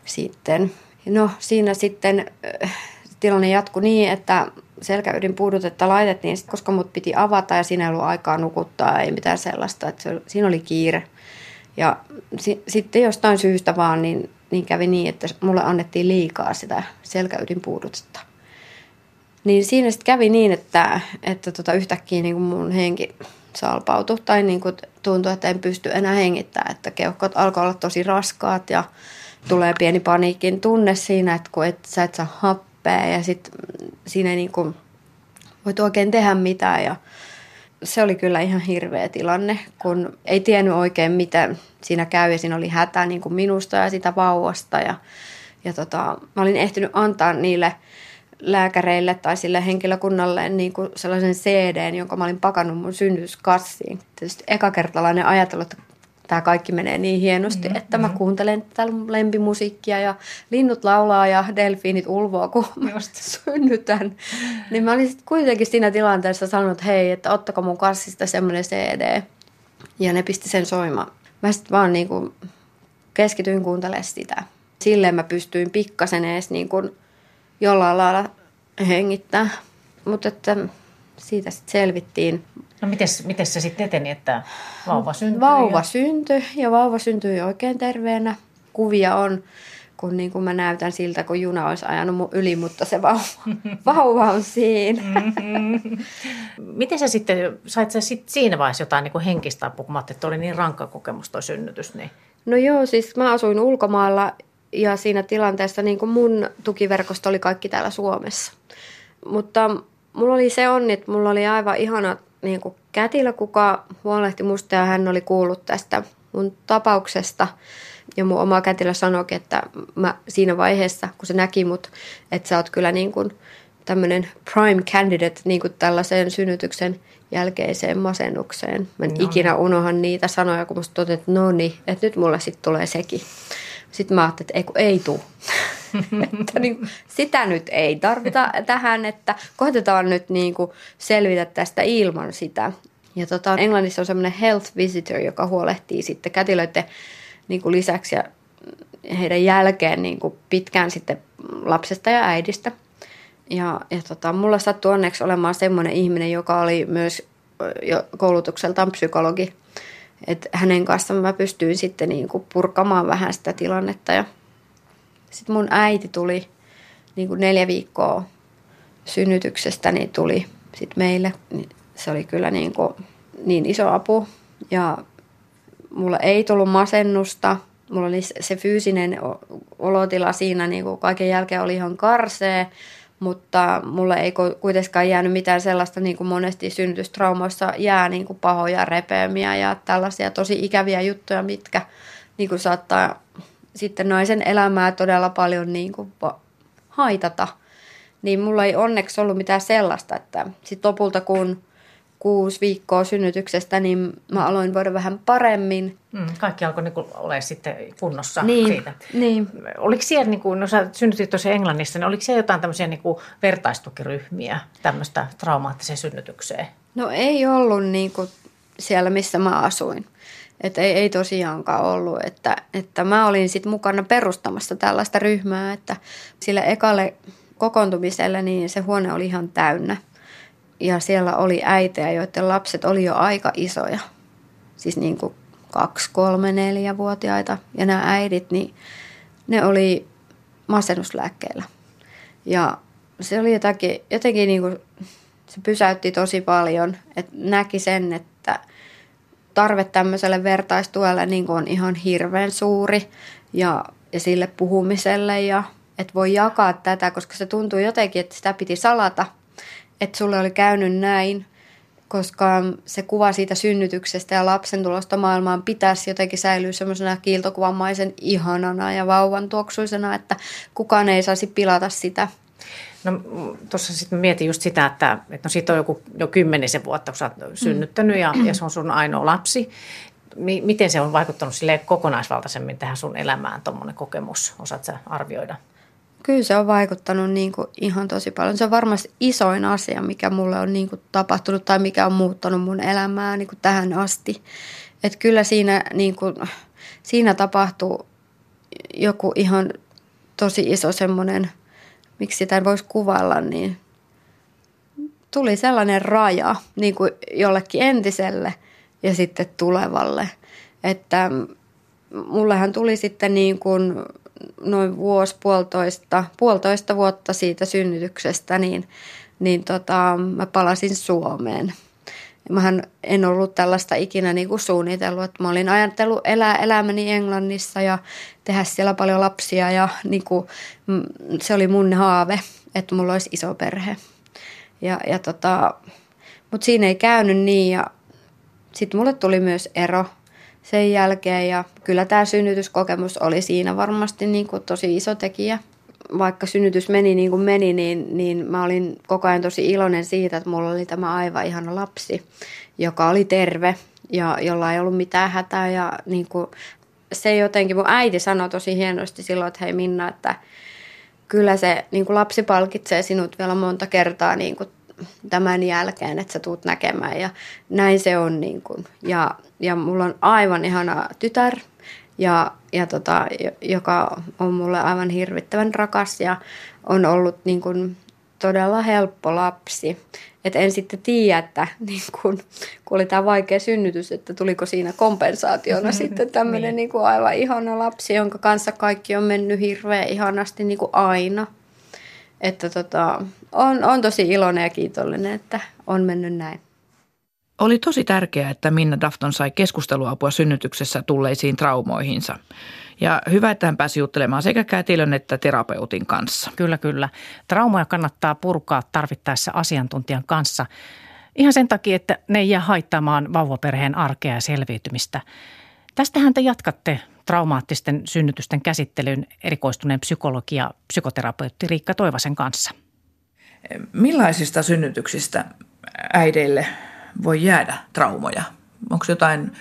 sitten. No siinä sitten äh, tilanne jatkui niin, että selkäydin puudutetta laitettiin, koska mut piti avata ja siinä ei ollut aikaa nukuttaa, ei mitään sellaista. Että se, siinä oli kiire. Ja si, sitten jostain syystä vaan niin, niin kävi niin, että mulle annettiin liikaa sitä selkäydin puudutetta. Niin siinä sitten kävi niin, että, että tota yhtäkkiä niin kuin mun henki salpautui tai niin kuin tuntui, että en pysty enää hengittämään, että keuhkot alkoi olla tosi raskaat ja tulee pieni paniikin tunne siinä, että kun et, sä et saa happea ja sitten siinä ei niin kuin voit oikein tehdä mitään ja se oli kyllä ihan hirveä tilanne, kun ei tiennyt oikein mitä siinä käy ja siinä oli hätä niin kuin minusta ja sitä vauvasta ja, ja tota, mä olin ehtinyt antaa niille lääkäreille tai sille henkilökunnalle niin kuin sellaisen CD, jonka mä olin pakannut mun synnytyskassiin. Tietysti ekakertalainen ajatellut, että tämä kaikki menee niin hienosti, mm-hmm. että mä kuuntelen tätä lempimusiikkia ja linnut laulaa ja delfiinit ulvoa, kun Just. synnytän. Niin mä olin sitten kuitenkin siinä tilanteessa sanonut, että hei, että ottako mun kassista semmoinen CD. Ja ne pisti sen soimaan. Mä sitten vaan niin kuin keskityin kuuntelemaan sitä. Silleen mä pystyin pikkasen edes niin kuin jollain lailla hengittää. Mutta että siitä sitten selvittiin. No miten se sitten eteni, että vauva syntyi? Vauva ja... syntyi ja vauva syntyi oikein terveenä. Kuvia on, kun niin kuin mä näytän siltä, kun juna olisi ajanut mun yli, mutta se vauva, vauva on siinä. Mm-hmm. Miten sä sitten, sait sä sit siinä vaiheessa jotain niin kuin henkistä apua, kun mä että oli niin rankka kokemus toi synnytys? Niin... No joo, siis mä asuin ulkomailla ja siinä tilanteessa niin kuin mun tukiverkosto oli kaikki täällä Suomessa. Mutta mulla oli se onni, että mulla oli aivan ihana niin kuin kätilö, kuka huolehti musta ja hän oli kuullut tästä mun tapauksesta. Ja mun oma kätilö sanoi, että mä siinä vaiheessa, kun se näki mut, että sä oot kyllä niin kuin tämmöinen prime candidate niin kuin tällaiseen synnytyksen jälkeiseen masennukseen. Mä en no. ikinä unohan niitä sanoja, kun musta totesin, että no niin, että nyt mulle sitten tulee sekin. Sitten mä ajattelin, että ei, kun ei tule. että niin, sitä nyt ei tarvita tähän, että koitetaan nyt niin kuin selvitä tästä ilman sitä. Ja tota, Englannissa on semmoinen health visitor, joka huolehtii sitten kätilöiden niin kuin lisäksi ja heidän jälkeen niin kuin pitkään sitten lapsesta ja äidistä. Ja, ja tota, mulla sattui onneksi olemaan semmoinen ihminen, joka oli myös jo koulutukseltaan psykologi. Et hänen kanssaan mä pystyin sitten niin kuin purkamaan vähän sitä tilannetta ja sitten mun äiti tuli niin kuin neljä viikkoa synnytyksestä, niin tuli sitten meille. Se oli kyllä niin, kuin, niin iso apu. Ja mulla ei tullut masennusta. Mulla oli se fyysinen olotila siinä niin kuin kaiken jälkeen oli ihan karsee, mutta mulle ei kuitenkaan jäänyt mitään sellaista, niin kuin monesti synnytystraumoissa jää niin kuin pahoja repeämiä ja tällaisia tosi ikäviä juttuja, mitkä niin kuin saattaa sitten naisen elämää todella paljon niin kuin haitata. Niin mulla ei onneksi ollut mitään sellaista, että sitten lopulta kun kuusi viikkoa synnytyksestä, niin mä aloin voida vähän paremmin. Mm, kaikki alkoi niin olla sitten kunnossa niin, siitä. Niin. Oliko siellä, niin kuin, no sä synnytit tosiaan Englannissa, niin oliko siellä jotain tämmöisiä niin kuin vertaistukiryhmiä tämmöistä traumaattiseen synnytykseen? No ei ollut niin kuin siellä, missä mä asuin. Että ei, ei tosiaankaan ollut, että, että mä olin sitten mukana perustamassa tällaista ryhmää, että sille ekalle kokoontumiselle niin se huone oli ihan täynnä. Ja siellä oli äitejä, joiden lapset oli jo aika isoja. Siis niin kuin kaksi, kolme, neljä vuotiaita. Ja nämä äidit, niin ne oli masennuslääkkeellä. Ja se oli jotakin, jotenkin niin kuin, se pysäytti tosi paljon, että näki sen, että – tarve tämmöiselle vertaistuelle niin on ihan hirveän suuri ja, ja sille puhumiselle ja että voi jakaa tätä, koska se tuntuu jotenkin, että sitä piti salata, että sulle oli käynyt näin, koska se kuva siitä synnytyksestä ja lapsen tulosta maailmaan pitäisi jotenkin säilyä semmoisena kiiltokuvamaisen ihanana ja vauvan tuoksuisena, että kukaan ei saisi pilata sitä. No tuossa sitten mietin just sitä, että, että no siitä on joku jo kymmenisen vuotta, kun sä oot synnyttänyt ja, ja se on sun ainoa lapsi. Miten se on vaikuttanut sille kokonaisvaltaisemmin tähän sun elämään, tuommoinen kokemus? Osaat sä arvioida? Kyllä se on vaikuttanut niin kuin ihan tosi paljon. Se on varmasti isoin asia, mikä mulle on niin kuin tapahtunut tai mikä on muuttanut mun elämää niin kuin tähän asti. Että kyllä siinä, niin kuin, siinä tapahtuu joku ihan tosi iso semmoinen – miksi sitä voisi kuvailla, niin tuli sellainen raja niin kuin jollekin entiselle ja sitten tulevalle. Että mullehan tuli sitten niin kuin noin vuosi, puolitoista, puolitoista vuotta siitä synnytyksestä, niin, niin tota, mä palasin Suomeen. Mähän en ollut tällaista ikinä niin kuin suunnitellut. Mä olin ajatellut elää elämäni Englannissa ja tehdä siellä paljon lapsia ja niin kuin, mm, se oli mun haave, että mulla olisi iso perhe. Ja, ja tota, mutta siinä ei käynyt niin ja sitten mulle tuli myös ero sen jälkeen. Ja kyllä tämä synnytyskokemus oli siinä varmasti niin kuin tosi iso tekijä – vaikka synnytys meni niin kuin meni, niin, niin mä olin koko ajan tosi iloinen siitä, että mulla oli tämä aivan ihana lapsi, joka oli terve ja jolla ei ollut mitään hätää. Ja niin kuin, se jotenkin, mun äiti sanoi tosi hienosti silloin, että hei Minna, että kyllä se niin kuin lapsi palkitsee sinut vielä monta kertaa niin kuin tämän jälkeen, että sä tuut näkemään ja näin se on. Niin kuin. Ja, ja mulla on aivan ihana tytär, ja, ja tota, joka on mulle aivan hirvittävän rakas ja on ollut niin kuin todella helppo lapsi. Et en sitten tiedä, että niin kun, kun oli tämä vaikea synnytys, että tuliko siinä kompensaationa sitten tämmöinen niin. niin kuin aivan ihana lapsi, jonka kanssa kaikki on mennyt hirveän ihanasti niin kuin aina. Että tota, on, on tosi iloinen ja kiitollinen, että on mennyt näin. Oli tosi tärkeää, että Minna Dafton sai keskusteluapua synnytyksessä tulleisiin traumoihinsa. Ja hyvä, että hän pääsi juttelemaan sekä kätilön että terapeutin kanssa. Kyllä, kyllä. Traumoja kannattaa purkaa tarvittaessa asiantuntijan kanssa. Ihan sen takia, että ne ei jää haittaamaan vauvaperheen arkea ja selviytymistä. Tästähän te jatkatte traumaattisten synnytysten käsittelyyn erikoistuneen psykologi ja psykoterapeutti Riikka Toivasen kanssa. Millaisista synnytyksistä äideille voi jäädä traumoja? Onko jotain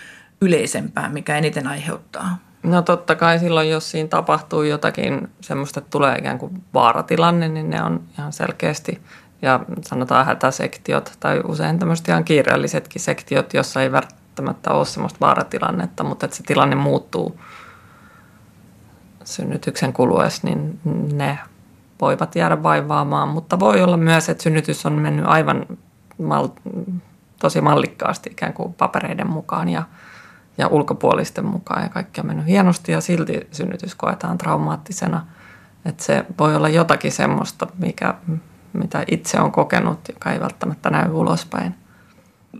yleisempää, mikä eniten aiheuttaa? No totta kai silloin, jos siinä tapahtuu jotakin semmoista, että tulee ikään kuin vaaratilanne, niin ne on ihan selkeästi ja sanotaan hätäsektiot tai usein tämmöiset ihan kiireellisetkin sektiot, jossa ei välttämättä ole semmoista vaaratilannetta, mutta että se tilanne muuttuu synnytyksen kuluessa, niin ne voivat jäädä vaivaamaan, mutta voi olla myös, että synnytys on mennyt aivan mal- tosi mallikkaasti ikään kuin papereiden mukaan ja, ja ulkopuolisten mukaan ja kaikki on mennyt hienosti ja silti synnytys koetaan traumaattisena. Että se voi olla jotakin semmoista, mikä, mitä itse on kokenut, joka ei välttämättä näy ulospäin.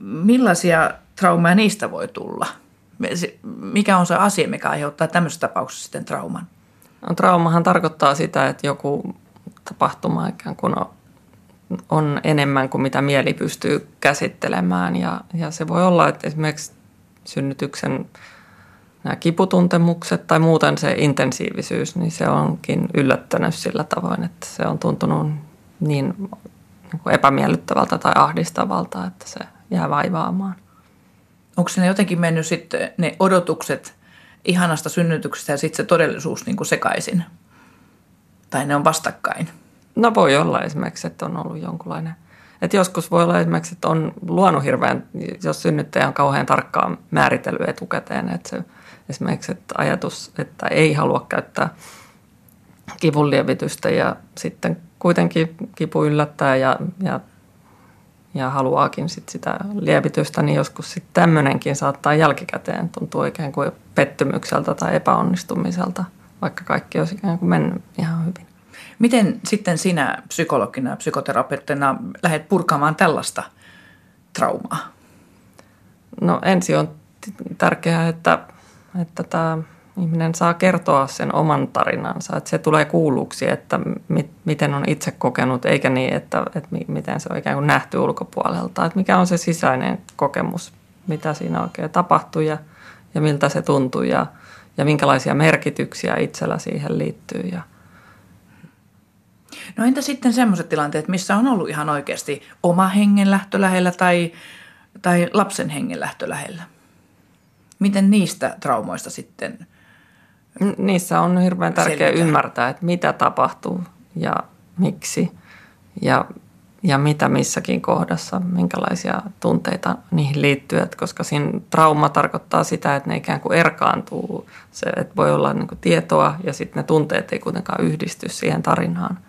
Millaisia traumaa niistä voi tulla? Mikä on se asia, mikä aiheuttaa tämmöisessä tapauksessa sitten trauman? No, traumahan tarkoittaa sitä, että joku tapahtuma ikään kuin on enemmän kuin mitä mieli pystyy käsittelemään. Ja, ja se voi olla, että esimerkiksi synnytyksen nämä kiputuntemukset tai muuten se intensiivisyys, niin se onkin yllättänyt sillä tavoin, että se on tuntunut niin, niin epämiellyttävältä tai ahdistavalta, että se jää vaivaamaan. Onko ne jotenkin mennyt sitten ne odotukset ihanasta synnytyksestä ja sitten se todellisuus niin kuin sekaisin? Tai ne on vastakkain? No voi olla esimerkiksi, että on ollut jonkunlainen. Että joskus voi olla esimerkiksi, että on luonut hirveän, jos synnyttäjä on kauhean tarkkaan määritellyt etukäteen, että se, esimerkiksi että ajatus, että ei halua käyttää kivunlievitystä ja sitten kuitenkin kipu yllättää ja, ja, ja haluaakin sit sitä lievitystä, niin joskus sitten tämmöinenkin saattaa jälkikäteen tuntua ikään kuin pettymykseltä tai epäonnistumiselta, vaikka kaikki olisi ikään kuin mennyt ihan hyvin. Miten sitten sinä psykologina ja psykoterapeuttina lähdet purkaamaan tällaista traumaa? No ensi on tärkeää, että, että tämä ihminen saa kertoa sen oman tarinansa, että se tulee kuulluksi, että mit, miten on itse kokenut, eikä niin, että, että miten se on ikään kuin nähty ulkopuolelta, että mikä on se sisäinen kokemus, mitä siinä oikein tapahtui ja, ja miltä se tuntui ja, ja minkälaisia merkityksiä itsellä siihen liittyy ja, No entä sitten semmoiset tilanteet, missä on ollut ihan oikeasti oma hengenlähtö lähellä tai, tai lapsen hengenlähtö lähellä? Miten niistä traumoista sitten Niissä on hirveän tärkeää ymmärtää, että mitä tapahtuu ja miksi ja, ja mitä missäkin kohdassa, minkälaisia tunteita niihin liittyy. Että koska siinä trauma tarkoittaa sitä, että ne ikään kuin erkaantuu. Se, että voi olla niin tietoa ja sitten ne tunteet ei kuitenkaan yhdisty siihen tarinaan –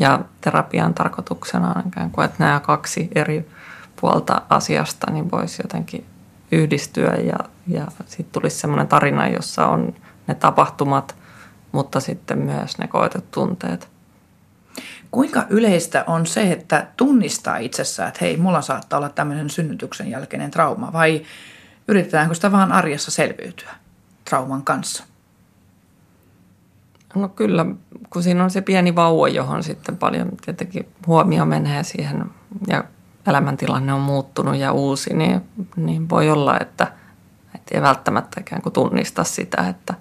ja terapian tarkoituksena on ikään kuin, että nämä kaksi eri puolta asiasta niin voisi jotenkin yhdistyä ja, ja sitten tulisi sellainen tarina, jossa on ne tapahtumat, mutta sitten myös ne koetut tunteet. Kuinka yleistä on se, että tunnistaa itsessään, että hei, mulla saattaa olla tämmöinen synnytyksen jälkeinen trauma vai yritetäänkö sitä vaan arjessa selviytyä trauman kanssa? No kyllä, kun siinä on se pieni vauva, johon sitten paljon tietenkin huomio menee siihen ja elämäntilanne on muuttunut ja uusi, niin, niin voi olla, että, että ei välttämättä ikään kuin tunnista sitä, että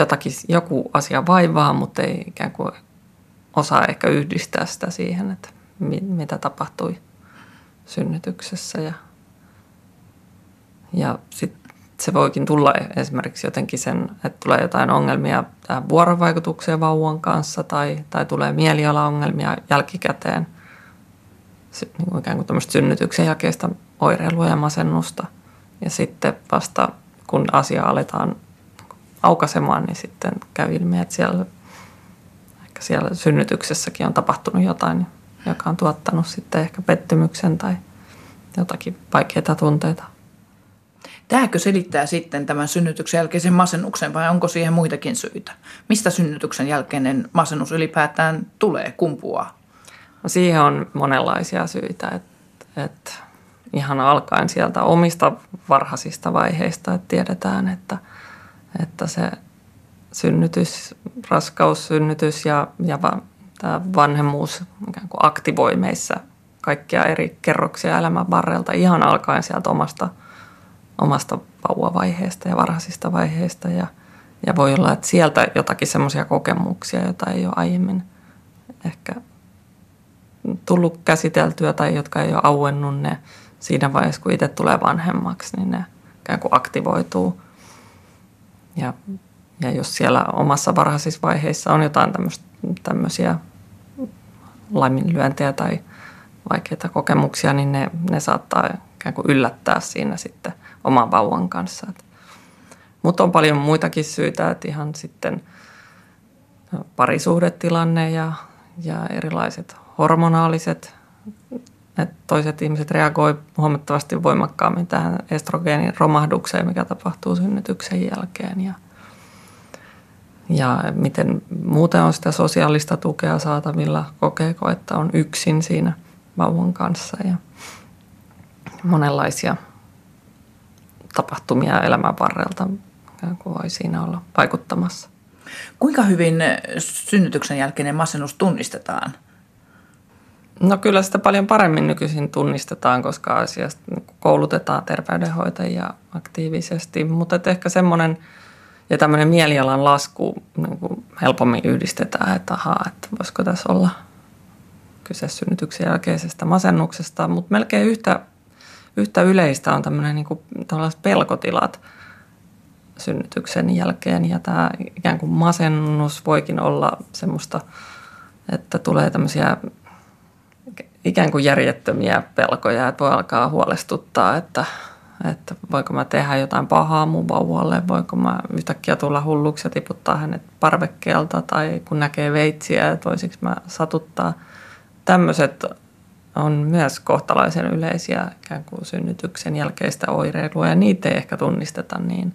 jotakin, joku asia vaivaa, mutta ei ikään kuin osaa ehkä yhdistää sitä siihen, että mitä tapahtui synnytyksessä ja Ja sitten se voikin tulla esimerkiksi jotenkin sen, että tulee jotain ongelmia tähän vuorovaikutukseen vauvan kanssa tai, tai tulee mielialaongelmia jälkikäteen, niin kuin ikään kuin synnytyksen jälkeistä oireilua ja masennusta. Ja sitten vasta kun asia aletaan aukaisemaan, niin sitten käy ilmi, että siellä, ehkä siellä synnytyksessäkin on tapahtunut jotain, joka on tuottanut sitten ehkä pettymyksen tai jotakin vaikeita tunteita. Tämäkö selittää sitten tämän synnytyksen jälkeisen masennuksen vai onko siihen muitakin syitä? Mistä synnytyksen jälkeinen masennus ylipäätään tulee, kumpuaa? No siihen on monenlaisia syitä, että, että ihan alkaen sieltä omista varhaisista vaiheista, että tiedetään, että, että se synnytys, raskaussynnytys ja, ja va, tämä vanhemmuus ikään kuin aktivoi meissä kaikkia eri kerroksia elämän varrelta ihan alkaen sieltä omasta – omasta vauvavaiheesta ja varhaisista vaiheista ja, ja voi olla, että sieltä jotakin semmoisia kokemuksia, joita ei ole aiemmin ehkä tullut käsiteltyä tai jotka ei ole auennut ne siinä vaiheessa, kun itse tulee vanhemmaksi, niin ne ikään kuin aktivoituu. Ja, ja jos siellä omassa varhaisissa vaiheissa on jotain tämmöisiä laiminlyöntejä tai vaikeita kokemuksia, niin ne, ne saattaa ikään kuin yllättää siinä sitten oman vauvan kanssa. Mutta on paljon muitakin syitä, että ihan sitten parisuhdetilanne ja, ja erilaiset hormonaaliset, että toiset ihmiset reagoi huomattavasti voimakkaammin tähän estrogeenin romahdukseen, mikä tapahtuu synnytyksen jälkeen. Ja, ja miten muuten on sitä sosiaalista tukea saatavilla, kokeeko, että on yksin siinä vauvan kanssa ja monenlaisia tapahtumia elämän varrelta voi siinä olla vaikuttamassa. Kuinka hyvin synnytyksen jälkeinen masennus tunnistetaan? No kyllä sitä paljon paremmin nykyisin tunnistetaan, koska asiasta koulutetaan terveydenhoitajia aktiivisesti, mutta ehkä semmoinen ja tämmöinen mielialan lasku niin helpommin yhdistetään, että ahaa, että voisiko tässä olla kyse synnytyksen jälkeisestä masennuksesta, mutta melkein yhtä yhtä yleistä on tämmöinen niin kuin, pelkotilat synnytyksen jälkeen. Ja tämä ikään kuin masennus voikin olla semmoista, että tulee tämmöisiä ikään kuin järjettömiä pelkoja, että voi alkaa huolestuttaa, että, että voiko mä tehdä jotain pahaa mun vauvalle, voiko mä yhtäkkiä tulla hulluksi ja tiputtaa hänet parvekkeelta tai kun näkee veitsiä, että voisiko mä satuttaa. Tämmöiset on myös kohtalaisen yleisiä ikään kuin synnytyksen jälkeistä oireilua ja niitä ei ehkä tunnisteta niin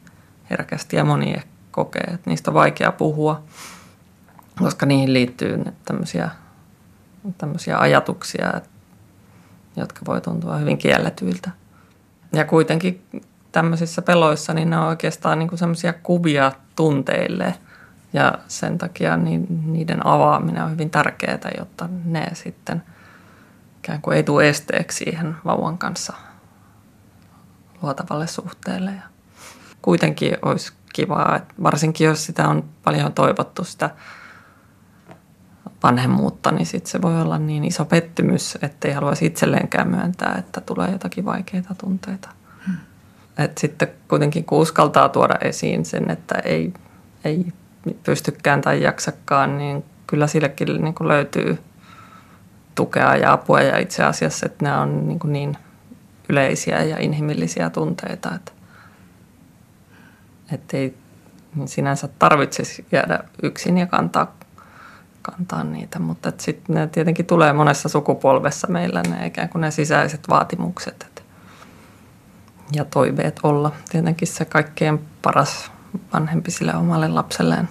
herkästi ja moni kokee, että niistä on vaikea puhua, koska niihin liittyy tämmöisiä, tämmöisiä ajatuksia, jotka voi tuntua hyvin kielletyiltä. Ja kuitenkin tämmöisissä peloissa niin ne on oikeastaan niin kuin semmoisia kuvia tunteille ja sen takia niiden avaaminen on hyvin tärkeää, jotta ne sitten – ikään kuin ei tule esteeksi siihen vauvan kanssa luotavalle suhteelle. Ja kuitenkin olisi kivaa, että varsinkin jos sitä on paljon toivottu sitä vanhemmuutta, niin sit se voi olla niin iso pettymys, että ei haluaisi itselleenkään myöntää, että tulee jotakin vaikeita tunteita. Hmm. Et sitten kuitenkin kun uskaltaa tuoda esiin sen, että ei, ei pystykään tai jaksakaan, niin kyllä sillekin niin kuin löytyy – tukea ja apua ja itse asiassa, että nämä on niin, kuin niin yleisiä ja inhimillisiä tunteita, että, että ei sinänsä tarvitsisi jäädä yksin ja kantaa, kantaa niitä, mutta sitten ne tietenkin tulee monessa sukupolvessa meillä ne ikään kuin ne sisäiset vaatimukset että, ja toiveet olla tietenkin se kaikkein paras vanhempi sille omalle lapselleen.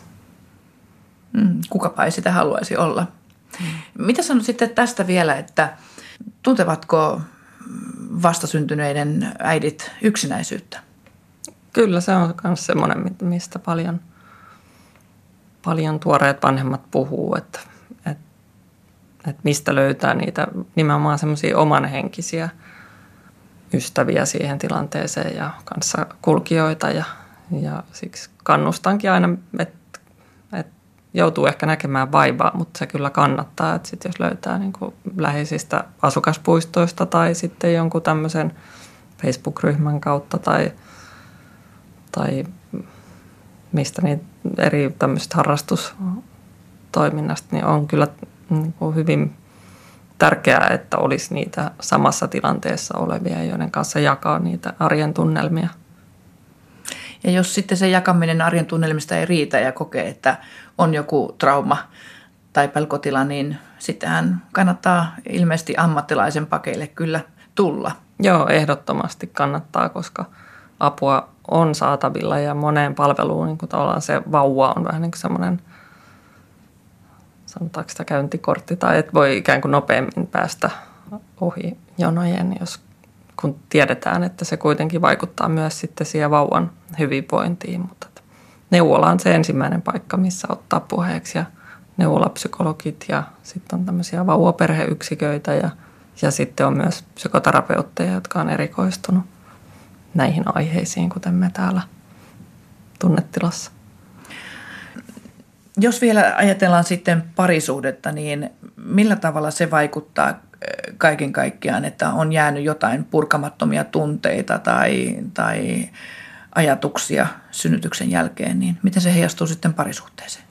Mm, kukapa ei sitä haluaisi olla. Mitä sanot sitten tästä vielä, että tuntevatko vastasyntyneiden äidit yksinäisyyttä? Kyllä se on myös semmoinen, mistä paljon, paljon tuoreet vanhemmat puhuu, että, että, että mistä löytää niitä nimenomaan semmoisia omanhenkisiä ystäviä siihen tilanteeseen ja kanssa kulkijoita ja, ja siksi kannustankin aina, että joutuu ehkä näkemään vaivaa, mutta se kyllä kannattaa, että sit jos löytää niin kuin läheisistä asukaspuistoista tai sitten jonkun tämmöisen Facebook-ryhmän kautta tai, tai mistä niin eri tämmöistä harrastustoiminnasta, niin on kyllä niin kuin hyvin tärkeää, että olisi niitä samassa tilanteessa olevia, joiden kanssa jakaa niitä arjen tunnelmia. Ja jos sitten se jakaminen arjen tunnelmista ei riitä ja kokee, että on joku trauma tai pelkotila, niin sittenhän kannattaa ilmeisesti ammattilaisen pakeille kyllä tulla. Joo, ehdottomasti kannattaa, koska apua on saatavilla ja moneen palveluun niin kuin se vauva on vähän niin kuin semmoinen, sanotaanko sitä käyntikortti, tai että voi ikään kuin nopeammin päästä ohi jonojen, jos kun tiedetään, että se kuitenkin vaikuttaa myös sitten siihen vauvan hyvinvointiin. Mutta neuvola on se ensimmäinen paikka, missä ottaa puheeksi ja neuvolapsykologit ja sitten on tämmöisiä vauvaperheyksiköitä ja, ja sitten on myös psykoterapeutteja, jotka on erikoistunut näihin aiheisiin, kuten me täällä tunnetilassa. Jos vielä ajatellaan sitten parisuhdetta, niin millä tavalla se vaikuttaa kaiken kaikkiaan, että on jäänyt jotain purkamattomia tunteita tai, tai ajatuksia synnytyksen jälkeen, niin miten se heijastuu sitten parisuhteeseen?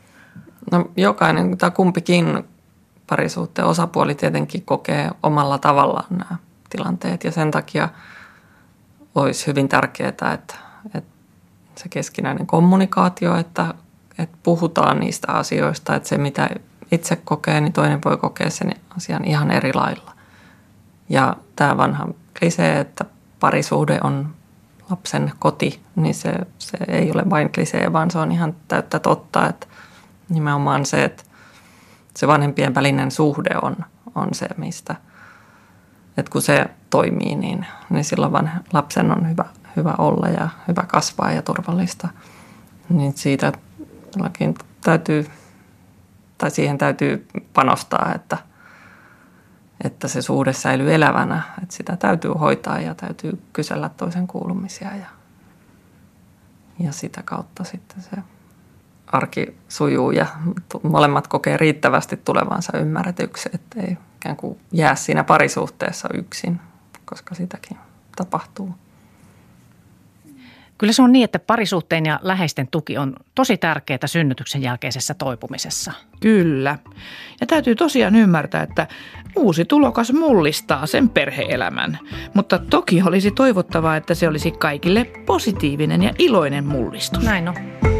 No jokainen tai kumpikin parisuhteen osapuoli tietenkin kokee omalla tavallaan nämä tilanteet ja sen takia olisi hyvin tärkeää, että, että se keskinäinen kommunikaatio, että, että puhutaan niistä asioista, että se mitä itse kokee, niin toinen voi kokea sen asian ihan eri lailla. Ja tämä vanha klisee, että parisuhde on lapsen koti, niin se, se ei ole vain klisee, vaan se on ihan täyttä totta, että nimenomaan se, että se vanhempien välinen suhde on, on se, mistä, että kun se toimii, niin, niin silloin vanha, lapsen on hyvä, hyvä olla ja hyvä kasvaa ja turvallista. Niin siitä täytyy tai siihen täytyy panostaa, että, että se suhde säilyy elävänä. Että sitä täytyy hoitaa ja täytyy kysellä toisen kuulumisia ja, ja sitä kautta sitten se arki sujuu ja molemmat kokee riittävästi tulevansa ymmärretyksi, että ei ikään kuin jää siinä parisuhteessa yksin, koska sitäkin tapahtuu. Kyllä se on niin, että parisuhteen ja läheisten tuki on tosi tärkeää synnytyksen jälkeisessä toipumisessa. Kyllä. Ja täytyy tosiaan ymmärtää, että uusi tulokas mullistaa sen perheelämän. Mutta toki olisi toivottavaa, että se olisi kaikille positiivinen ja iloinen mullistus. Näin on.